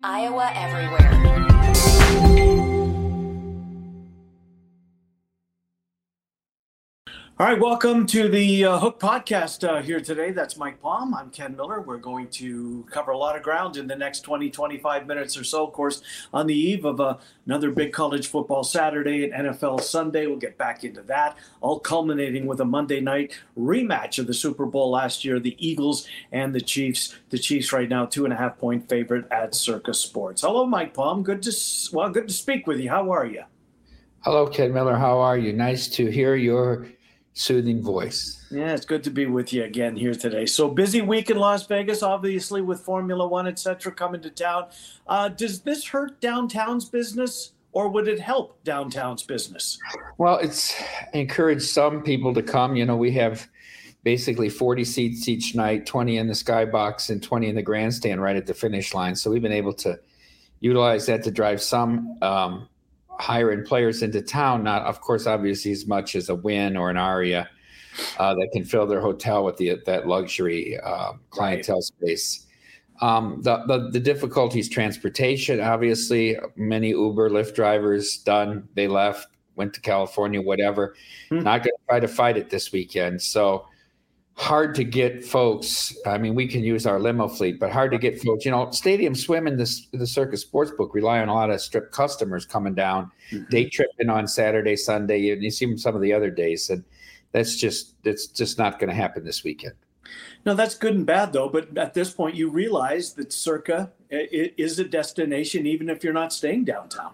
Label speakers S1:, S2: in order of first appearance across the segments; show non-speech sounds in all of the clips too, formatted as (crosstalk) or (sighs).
S1: Iowa Everywhere.
S2: All right, welcome to the uh, Hook Podcast uh, here today. That's Mike Palm. I'm Ken Miller. We're going to cover a lot of ground in the next 20, 25 minutes or so. Of course, on the eve of uh, another big college football Saturday and NFL Sunday. We'll get back into that, all culminating with a Monday night rematch of the Super Bowl last year, the Eagles and the Chiefs. The Chiefs right now, two and a half point favorite at Circa Sports. Hello, Mike Palm. Good to, well, good to speak with you. How are you?
S3: Hello, Ken Miller. How are you? Nice to hear your soothing voice.
S2: Yeah, it's good to be with you again here today. So busy week in Las Vegas, obviously with Formula One, etc., coming to town. Uh, does this hurt downtown's business, or would it help downtown's business?
S3: Well, it's encouraged some people to come. You know, we have basically 40 seats each night, 20 in the skybox and 20 in the grandstand right at the finish line. So we've been able to utilize that to drive some um, higher end players into town, not of course obviously as much as a Wynn or an Aria uh, that can fill their hotel with the that luxury uh, clientele right. space. Um, the, the, the difficulties transportation obviously many Uber Lyft drivers done they left went to California whatever hmm. not going to try to fight it this weekend so hard to get folks. I mean, we can use our limo fleet, but hard to get folks. You know, Stadium Swim and the, the Circa Sportsbook rely on a lot of strip customers coming down, mm-hmm. day tripping on Saturday, Sunday. You, you see some of the other days, and that's just that's just not going to happen this weekend.
S2: No, that's good and bad though. But at this point, you realize that Circa is a destination, even if you're not staying downtown.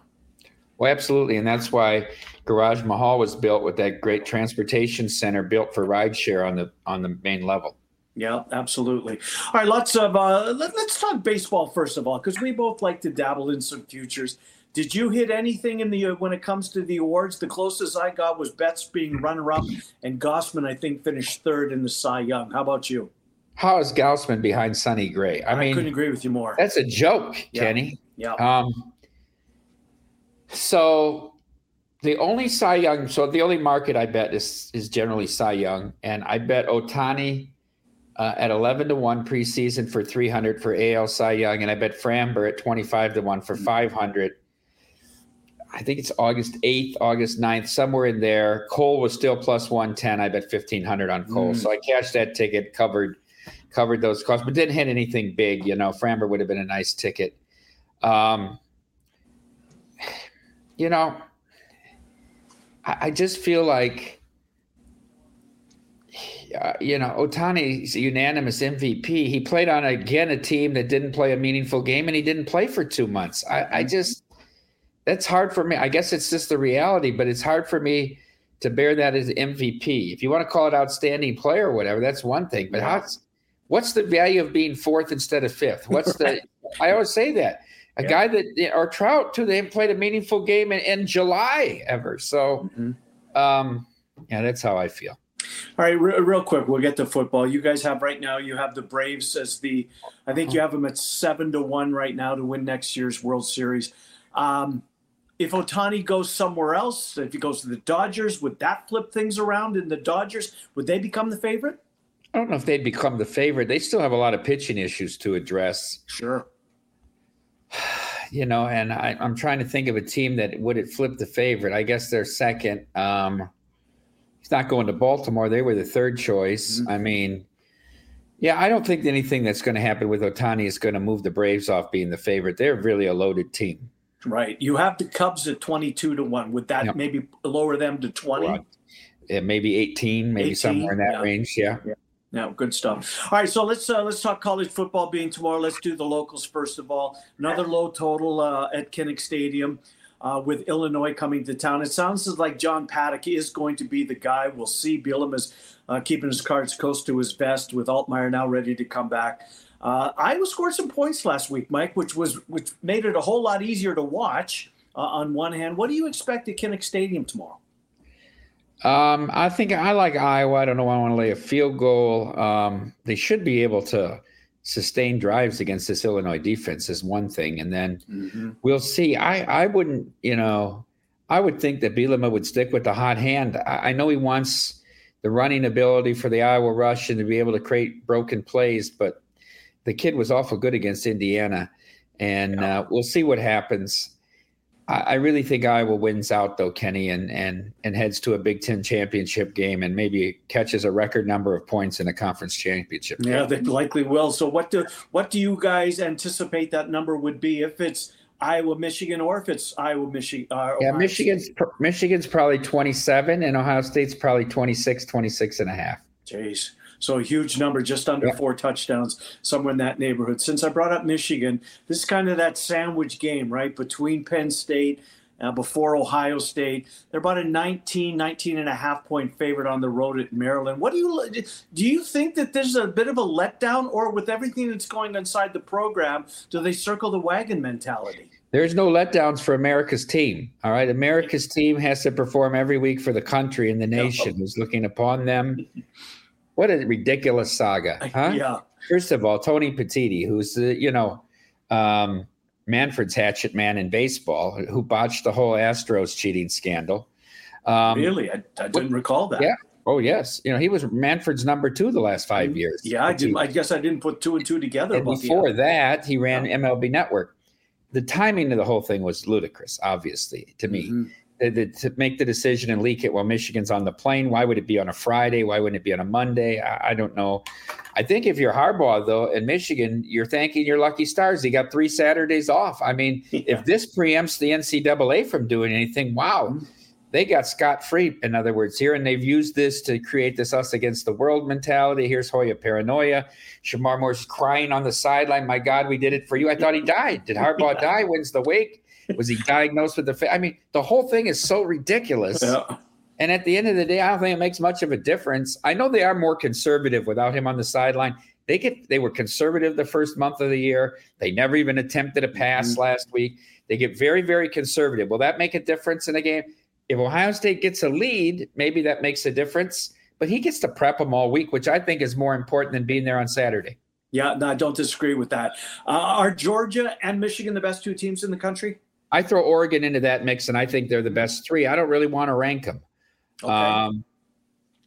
S3: Well, absolutely, and that's why Garage Mahal was built with that great transportation center built for rideshare on the on the main level.
S2: Yeah, absolutely. All right, lots of uh, let, us talk baseball first of all, because we both like to dabble in some futures. Did you hit anything in the uh, when it comes to the awards? The closest I got was Betts being runner-up, and Gausman I think finished third in the Cy Young. How about you?
S3: How is Gausman behind Sonny Gray?
S2: I, mean I mean, couldn't agree with you more.
S3: That's a joke, yeah. Kenny.
S2: Yeah.
S3: Um, so the only Cy Young, so the only market I bet is is generally Cy Young, and I bet Ohtani uh, at eleven to one preseason for three hundred for AL Cy Young, and I bet Framber at twenty five to one for five hundred. I think it's August 8th, August 9th, somewhere in there. Cole was still plus 110. I bet 1500 on Cole. Mm. So I cashed that ticket, covered covered those costs, but didn't hit anything big. You know, Framber would have been a nice ticket. Um, you know, I, I just feel like, uh, you know, Ohtani's unanimous MVP. He played on again a team that didn't play a meaningful game, and he didn't play for two months. I, I mm-hmm. just that's hard for me. I guess it's just the reality, but it's hard for me to bear that as MVP. If you want to call it outstanding player or whatever, that's one thing. But how's what's the value of being fourth instead of fifth? What's the (laughs) I always say that a yeah. guy that or Trout too. They haven't played a meaningful game in, in July ever. So, mm-hmm. um, yeah, that's how I feel.
S2: All right, re- real quick, we'll get to football. You guys have right now. You have the Braves as the. I think you have them at seven to one right now to win next year's World Series. Um, if Ohtani goes somewhere else, if he goes to the Dodgers, would that flip things around? In the Dodgers, would they become the favorite?
S3: I don't know if they'd become the favorite. They still have a lot of pitching issues to address.
S2: Sure
S3: you know, and I, am trying to think of a team that would it flip the favorite. I guess they're second. Um, he's not going to Baltimore. They were the third choice. Mm-hmm. I mean, yeah, I don't think anything that's going to happen with Ohtani is going to move the Braves off being the favorite. They're really a loaded team.
S2: Right. You have the Cubs at 22 to 1. Would that yep. maybe lower them to 20?
S3: Yeah, maybe 18, maybe 18, somewhere in that yeah. range. Yeah. yeah.
S2: Yeah, good stuff. All right, so let's uh, let's talk college football being tomorrow. Let's do the locals first of all. Another low total uh, at Kinnick Stadium. Uh, with Illinois coming to town. It sounds like John Paddock is going to be the guy. We'll see. Bielema is uh, keeping his cards close to his vest with Altmyer now ready to come back. Uh, Iowa scored some points last week, Mike, which was which made it a whole lot easier to watch. Uh, on one hand, what do you expect at Kinnick Stadium tomorrow?
S3: Um, I think I like Iowa. I don't know. Why I want to lay a field goal. Um, they should be able to sustain drives against this Illinois defense is one thing, and then mm-hmm. we'll see. I I wouldn't, you know, I would think that Bielema would stick with the hot hand. I, I know he wants the running ability for the Iowa rush and to be able to create broken plays, but the kid was awful good against Indiana. and uh, we'll see what happens. I, I, really think Iowa wins out though, Kenny, and and and heads to a Big Ten championship game, and maybe catches a record number of points in a conference championship.
S2: Yeah, they likely will. So, what do what do you guys anticipate that number would be if it's Iowa, Michigan, or if it's Iowa, Michigan. Uh,
S3: yeah, Michigan's Michigan's probably 27 and Ohio State's probably 26, 26 and a half.
S2: Jeez. So a huge number, just under yeah. four touchdowns, somewhere in that neighborhood. Since I brought up Michigan, this is kind of that sandwich game, right? Between Penn State, uh, before Ohio State. They're about a 19, 19 and a half point favorite on the road at Maryland. What do you do? You think that there's a bit of a letdown, or with everything that's going inside the program, do they circle the wagon mentality?
S3: There's no letdowns for America's team. All right, America's team has to perform every week for the country and the nation who's looking upon them. What a ridiculous saga, huh?
S2: Yeah.
S3: First of all, Tony Petitti, who's the you know. Um, Manfred's hatchet man in baseball who botched the whole Astros cheating scandal.
S2: Um, really, I, I didn't what, recall that.
S3: Yeah. Oh yes, you know he was Manfred's number two the last five mm, years.
S2: Yeah, I did. I guess I didn't put two and two together.
S3: And before that, he ran MLB Network. The timing of the whole thing was ludicrous, obviously to me. Mm-hmm the, to make the decision and leak it while Michigan's on the plane. Why would it be on a Friday? Why wouldn't it be on a Monday? I, I don't know. I think if you're Harbaugh though in Michigan, you're thanking your lucky stars. He got three Saturdays off. I mean, yeah. if this preempts the NCAA from doing anything, wow, mm-hmm. they got scot free. In other words, here, and they've used this to create this us against the world mentality. Here's Hoya paranoia. Sherrone Moore's crying on the sideline. My God, we did it for you. I thought he died. Did Harbaugh (laughs) yeah. die? Wins the wake. Was he diagnosed with the? Fa- I mean, the whole thing is so ridiculous. Yeah. And at the end of the day, I don't think it makes much of a difference. I know they are more conservative without him on the sideline. They get they were conservative the first month of the year. They never even attempted a pass mm-hmm. last week. They get very very conservative. Will that make a difference in a game? If Ohio State gets a lead, maybe that makes a difference. But he gets to prep them all week, which I think is more important than being there on Saturday.
S2: Yeah, no, I don't disagree with that. Uh, are Georgia and Michigan the best two teams in the country?
S3: I throw Oregon into that mix, and I think they're the best three. I don't really want to rank them. Okay. Um,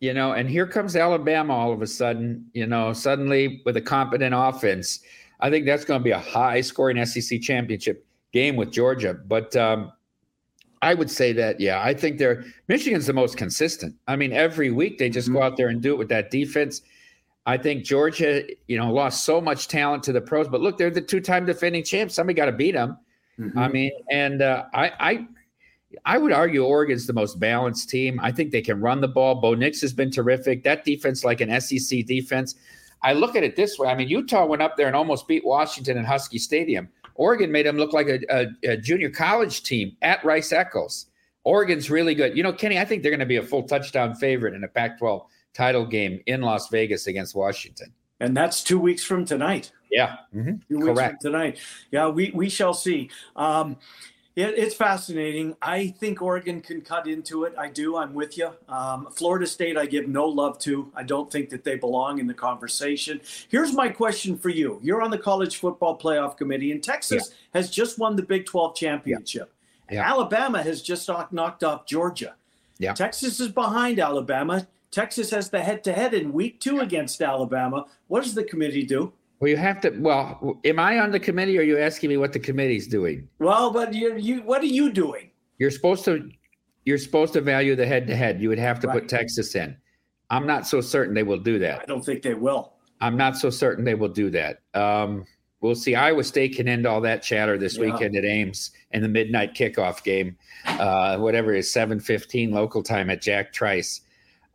S3: you know, and here comes Alabama all of a sudden, you know, suddenly with a competent offense. I think that's going to be a high scoring SEC championship game with Georgia. But um, I would say that, yeah, I think they're Michigan's the most consistent. I mean, every week they just mm-hmm. go out there and do it with that defense. I think Georgia, you know, lost so much talent to the pros, but look, they're the two time defending champs. Somebody got to beat them. Mm-hmm. I mean, and uh, I, I, I would argue Oregon's the most balanced team. I think they can run the ball. Bo Nix has been terrific. That defense, like an SEC defense. I look at it this way. I mean, Utah went up there and almost beat Washington in Husky Stadium. Oregon made them look like a, a, a junior college team at Rice Eccles. Oregon's really good. You know, Kenny, I think they're going to be a full touchdown favorite in a Pac 12 title game in Las Vegas against Washington.
S2: And that's two weeks from tonight.
S3: Yeah,
S2: mm-hmm. correct. Tonight, yeah, we we shall see. Um, it, it's fascinating. I think Oregon can cut into it. I do. I'm with you. Um, Florida State, I give no love to. I don't think that they belong in the conversation. Here's my question for you. You're on the college football playoff committee, and Texas yeah. has just won the Big 12 championship. Yeah. Yeah. Alabama has just knocked off Georgia. Yeah. Texas is behind Alabama. Texas has the head to head in week two against Alabama. What does the committee do?
S3: Well, you have to. Well, am I on the committee, or are you asking me what the committee's doing?
S2: Well, but you, you, what are you doing?
S3: You're supposed to, you're supposed to value the head to head. You would have to right. put Texas in. I'm not so certain they will do that.
S2: I don't think they will.
S3: I'm not so certain they will do that. Um, we'll see. Iowa State can end all that chatter this yeah. weekend at Ames in the midnight kickoff game, uh, whatever is 7:15 local time at Jack Trice.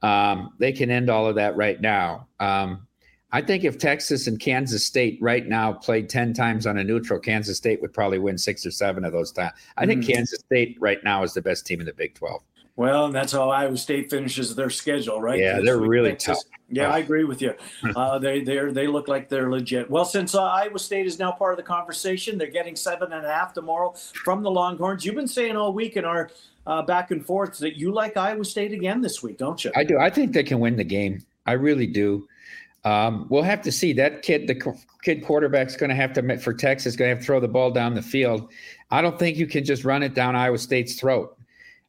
S3: Um, they can end all of that right now. Um, I think if Texas and Kansas State right now played 10 times on a neutral, Kansas State would probably win six or seven of those times. I think mm. Kansas State right now is the best team in the Big 12.
S2: Well, and that's how Iowa State finishes their schedule, right?
S3: Yeah, they're really Texas, tough.
S2: Yeah, I agree with you. (laughs) Uh, they they they look like they're legit. Well, since uh, Iowa State is now part of the conversation, they're getting seven and a half tomorrow from the Longhorns. You've been saying all week in our uh, back and forth that you like Iowa State again this week, don't you?
S3: I do. I think they can win the game. I really do. Um, we'll have to see. That kid, the kid quarterback's going to have to for Texas, going to have to throw the ball down the field. I don't think you can just run it down Iowa State's throat.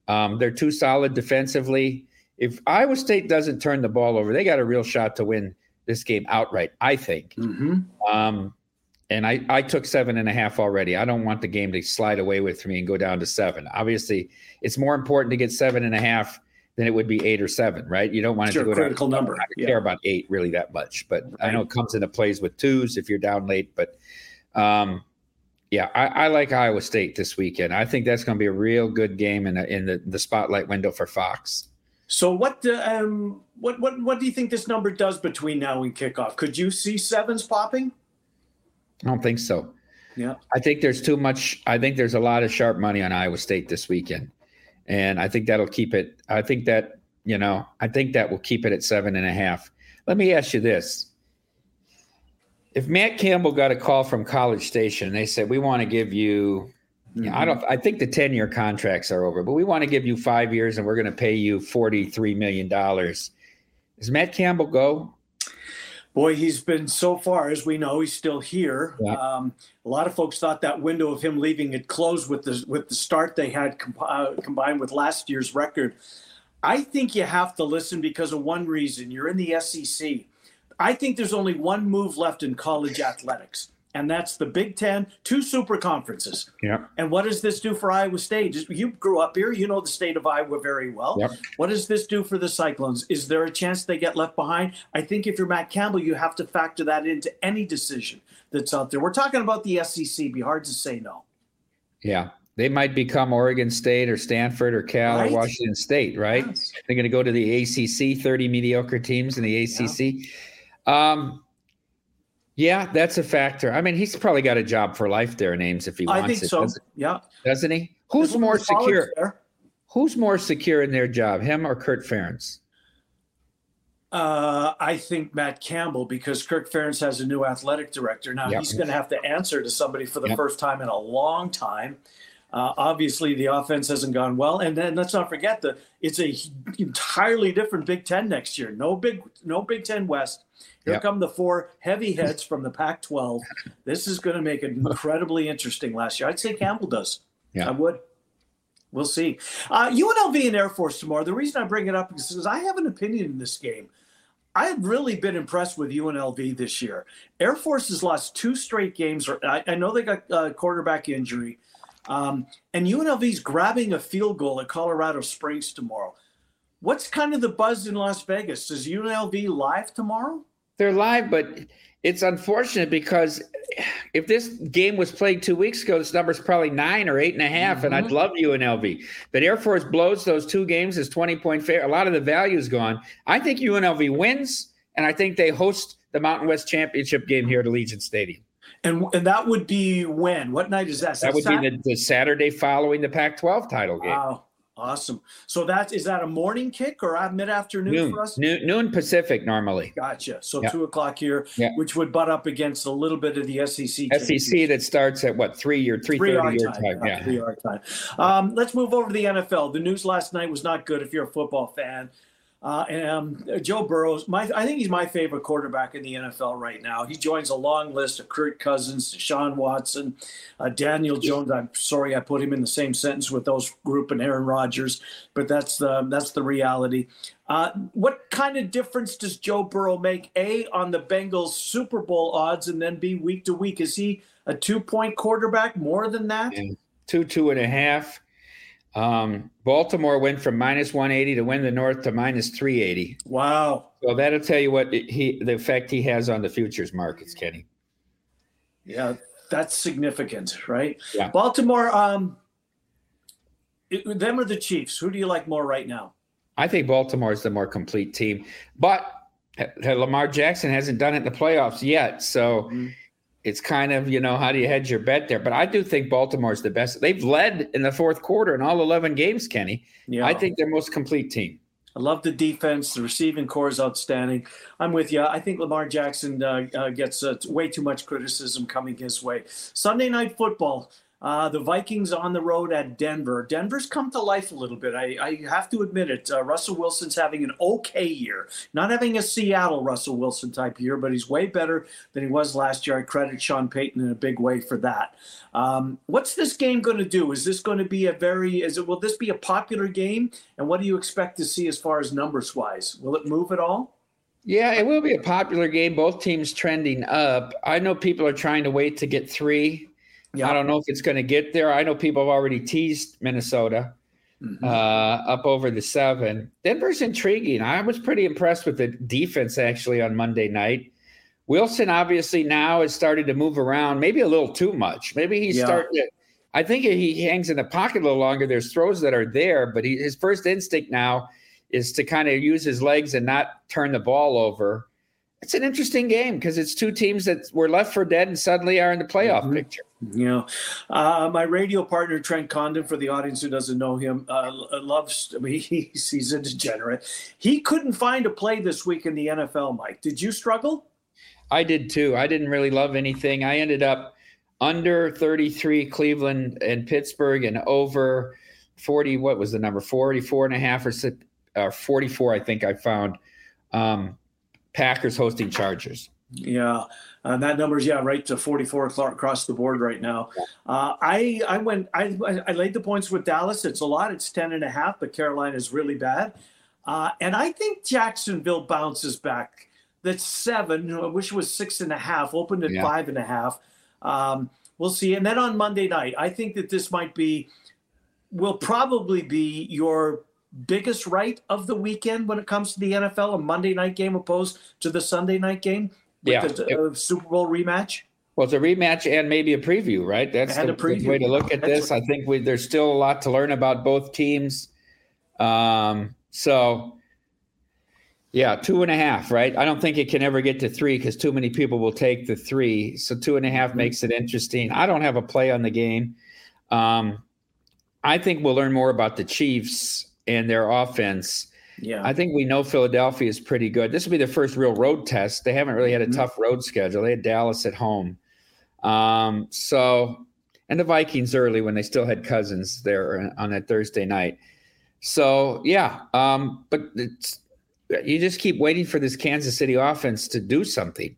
S3: Um, they're too solid defensively. If Iowa State doesn't turn the ball over, they got a real shot to win this game outright. I think. Mm-hmm. Um, and I, I took seven and a half already. I don't want the game to slide away with me and go down to seven. Obviously, it's more important to get seven and a half than it would be eight or seven, right? You don't want it
S2: Sure,
S3: to go
S2: critical
S3: down.
S2: number.
S3: I don't
S2: Yeah.
S3: care about eight really that much, but I know it comes into plays with twos if you're down late. But um, yeah, I, I like Iowa State this weekend. I think that's going to be a real good game in, a, in the, the spotlight window for Fox.
S2: So what uh, um what what what do you think this number does between now and kickoff? Could you see sevens popping?
S3: I don't think so.
S2: Yeah.
S3: I think there's too much. I think there's a lot of sharp money on Iowa State this weekend, and I think that'll keep it. I think that you know, I think that will keep it at seven and a half. Let me ask you this: If Matt Campbell got a call from College Station and they said, "We want to give you," I mm-hmm. don't. I think the ten year contracts are over, but we want to give you five years and we're going to pay you forty three million dollars. Does Matt Campbell go?
S2: Boy, he's been so far, as we know, he's still here.
S3: Yeah.
S2: Um, a lot of folks thought that window of him leaving had closed with the with the start they had comp- uh, combined with last year's record. I think you have to listen because of one reason. You're in the SEC. I think there's only one move left in college athletics, and that's the Big Ten, two super conferences.
S3: Yeah.
S2: And what does this do for Iowa State? You grew up here, you know the state of Iowa very well.
S3: Yep.
S2: What does this do for the Cyclones? Is there a chance they get left behind? I think if you're Matt Campbell, you have to factor that into any decision that's out there. We're talking about the SEC. Be hard to say no.
S3: Yeah. They might become Oregon State or Stanford or Cal
S2: Right.
S3: or Washington State, right?
S2: Yes.
S3: They're going to go to the ACC, 30 mediocre teams in the ACC. Um, yeah, that's a factor. I mean, he's probably got a job for life there in Ames if he wants
S2: I think
S3: it,
S2: so.
S3: doesn't,
S2: Yeah.
S3: doesn't he? Who's more secure?
S2: there.
S3: Who's more secure in their job, him or Kirk Ferentz?
S2: Uh, I think Matt Campbell, because Kirk Ferentz has a new athletic director. Now
S3: Yep.
S2: he's going to have to answer to somebody for the
S3: Yep.
S2: first time in a long time. Uh, obviously, the offense hasn't gone well, and then let's not forget that it's a entirely different Big Ten next year. No big, no Big Ten West. Here
S3: Yep.
S2: come the four heavy heads from the Pac-12. This is going to make it incredibly interesting. Last year, I'd say Campbell does.
S3: Yeah.
S2: I would. We'll see. Uh, UNLV and Air Force tomorrow. The reason I bring it up is because I have an opinion in this game. I have really been impressed with UNLV this year. Air Force has lost two straight games. I, I know they got a quarterback injury, um, and UNLV's grabbing a field goal at Colorado Springs tomorrow. What's kind of the buzz in Las Vegas? Is UNLV live tomorrow?
S3: They're live, but it's unfortunate because if this game was played two weeks ago, this number's probably nine or eight and a half, and I'd mm-hmm. love UNLV. But Air Force blows those two games as 20 point fair. A lot of the value is gone. I think UNLV wins, and I think they host the Mountain West Championship game here at Allegiant Stadium.
S2: And and that would be when? What night is that? Is
S3: That would be the, the Saturday following the Pac 12 title game.
S2: Wow, awesome. So that is that a morning kick or a mid afternoon for us?
S3: noon, noon Pacific normally.
S2: Gotcha. So
S3: Yeah.
S2: two o'clock here,
S3: Yeah.
S2: which would butt up against a little bit of the SEC.
S3: SEC that starts at what, three or three
S2: Three
S3: thirty your
S2: time.
S3: time.
S2: yeah,
S3: Yeah.
S2: Three hour time. Um, let's move over to the NFL. The news last night was not good if you're a football fan. Uh, and um, Joe Burrows, my I think he's my favorite quarterback in the NFL right now. He joins a long list of Kirk Cousins, Deshaun Watson, uh, Daniel Jones. I'm sorry I put him in the same sentence with those group and Aaron Rodgers, but that's the that's the reality. Uh, what kind of difference does Joe Burrow make? A on the Bengals Super Bowl odds, and then B week to week. Is he a two point quarterback more than that?
S3: Yeah. Two, two and a half. Um, Baltimore went from minus 180 to win the North to minus 380.
S2: Wow.
S3: So that'll tell you what he the effect he has on the futures markets, Kenny.
S2: Yeah, that's significant, right?
S3: Yeah.
S2: Baltimore, um, it- them or the Chiefs? Who do you like more right now?
S3: I think Baltimore is the more complete team, but Lamar Jackson hasn't done it in the playoffs yet. So
S2: Mhm.
S3: It's kind of, you know, how do you hedge your bet there? But I do think Baltimore is the best. They've led in the fourth quarter in all 11 games, Kenny.
S2: Yeah,
S3: I think they're most complete team.
S2: I love the defense. The receiving corps is outstanding. I'm with you. I think Lamar Jackson uh, uh, gets uh, way too much criticism coming his way. Sunday night football. Uh, the Vikings on the road at Denver. Denver's come to life a little bit. I, I have to admit it. Uh, Russell Wilson's having an okay year. Not having a Seattle Russell Wilson type year, but he's way better than he was last year. I credit Sean Payton in a big way for that. Um, what's this game going to do? Is this going to be a very? Is it? Will this be a popular game? And what do you expect to see as far as numbers wise? Will it move at all?
S3: Yeah, it will be a popular game. Both teams trending up. I know people are trying to wait to get three. Yeah. I don't know if it's going to get there. I know people have already teased Minnesota mm-hmm. uh, up over the seven. Denver's intriguing. I was pretty impressed with the defense actually on Monday night. Wilson obviously now has started to move around, maybe a little too much. Maybe he's yeah. starting to. I think he hangs in the pocket a little longer. There's throws that are there, but he, his first instinct now is to kind of use his legs and not turn the ball over. It's an interesting game because it's two teams that were left for dead and suddenly are in the playoff mm-hmm. picture.
S2: You know, uh, my radio partner Trent Condon, for the audience who doesn't know him, uh, loves. I mean, (laughs) he's, he's a degenerate. He couldn't find a play this week in the NFL. Mike, did you struggle?
S3: I did too. I didn't really love anything. I ended up under 33 Cleveland and Pittsburgh and over 40. What was the number? 44 and a half or uh, 44, I think I found. Um, Packers hosting Chargers.
S2: Yeah, and that number's yeah right to 44 across the board right now. Uh, I I went I I laid the points with Dallas. It's a lot. It's 10 and a half, but Carolina is really bad. Uh, and I think Jacksonville bounces back. That's seven. I wish it was six and a half. Opened at yeah. five and a half. Um, we'll see. And then on Monday night, I think that this might be will probably be your biggest right of the weekend when it comes to the NFL, a Monday night game opposed to the Sunday night game yeah. the uh, Super Bowl rematch?
S3: Well, it's a rematch and maybe a preview, right? That's the, the, way to look at That's this. Right. I think we, there's still a lot to learn about both teams. Um, so, yeah, two and a half, right? I don't think it can ever get to three because too many people will take the three. So two and a half makes it interesting. I don't have a play on the game. Um, I think we'll learn more about the Chiefs and their offense. Yeah. I think we know Philadelphia is pretty good. This will be the first real road test. They haven't really had a mm-hmm. tough road schedule. They had Dallas at home. Um, so, and the Vikings early when they still had Cousins there on that Thursday night. So, yeah. Um, but you just keep waiting for this Kansas City offense to do something.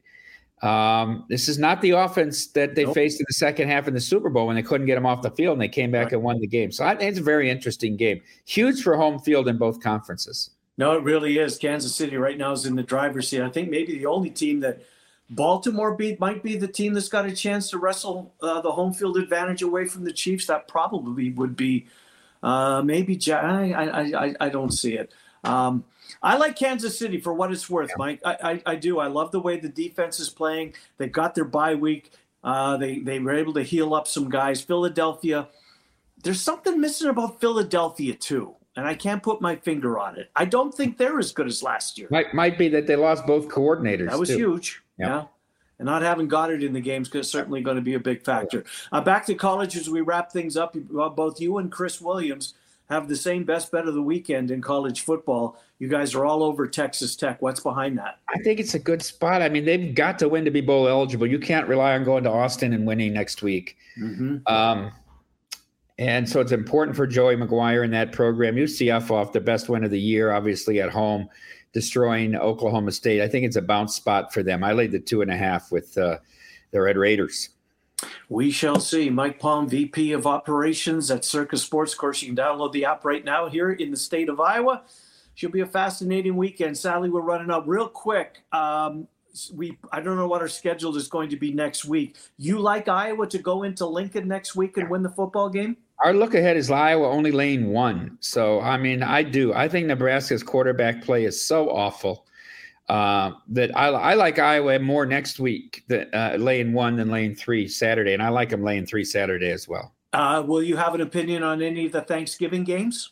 S3: Um, this is not the offense that they nope. faced in the second half in the Super Bowl when they couldn't get them off the field and they came back right. and won the game. So it's a very interesting game. Huge for home field in both conferences.
S2: No, it really is. Kansas City right now is in the driver's seat. I think maybe the only team that Baltimore beat might be the team that's got a chance to wrestle uh, the home field advantage away from the Chiefs. That probably would be uh, maybe. I, I, I, I don't see it. Um, I like Kansas City for what it's worth, Mike. I, I, I, do. I love the way the defense is playing. They got their bye week. Uh, they they were able to heal up some guys. Philadelphia, there's something missing about Philadelphia too, and I can't put my finger on it. I don't think they're as good as last year.
S3: Might might be that they lost both coordinators.
S2: That was
S3: too.
S2: huge. Yeah. yeah. And not having Goedert in the games is certainly going to be a big factor. Uh, back to college as we wrap things up. Both you and Chris Williams have the same best bet of the weekend in college football. You guys are all over Texas Tech. What's behind that?
S3: I think it's a good spot. I mean, they've got to win to be bowl eligible. You can't rely on going to Austin and winning next week. Mm-hmm. Um, and so it's important for Joey McGuire in that program. UCF off the best win of the year, obviously at home, destroying Oklahoma State. I think it's a bounce spot for them. I laid the two and a half with uh, the Red Raiders.
S2: We shall see. Mike Palm, VP of Operations at Circa Sports. Of course, you can download the app right now here in the state of Iowa. Should be a fascinating weekend. Sadly, we're running up real quick. Um, we I don't know what our schedule is going to be next week. You like Iowa to go into Lincoln next week and win the football game?
S3: Our look ahead is Iowa only lane one. So I mean, I do. I think Nebraska's quarterback play is so awful uh, that I, I, like Iowa more next week, that uh, lane one than lane three Saturday, and I like them lane three Saturday as well.
S2: Uh, will you have an opinion on any of the Thanksgiving games?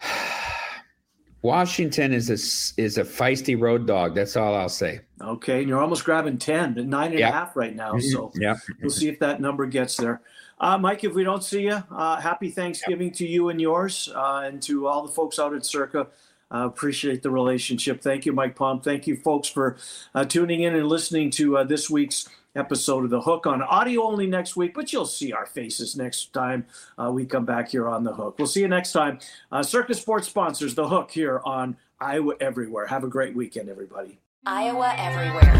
S2: (sighs)
S3: Washington is a is a feisty road dog. That's all I'll say.
S2: Okay, and you're almost grabbing ten, nine and yep. a half right now. So
S3: yeah,
S2: we'll see if that number gets there. Uh, Mike, if we don't see you, uh, happy Thanksgiving yep. to you and yours, uh, and to all the folks out at Circa. Uh, appreciate the relationship. Thank you, Mike Palm. Thank you, folks, for uh, tuning in and listening to uh, this week's episode of The Hook on audio only next week, but you'll see our faces next time uh, we come back here on The Hook. We'll see you next time. Uh, Circa Sports sponsors The Hook here on Iowa Everywhere. Have a great weekend, everybody.
S1: Iowa Everywhere.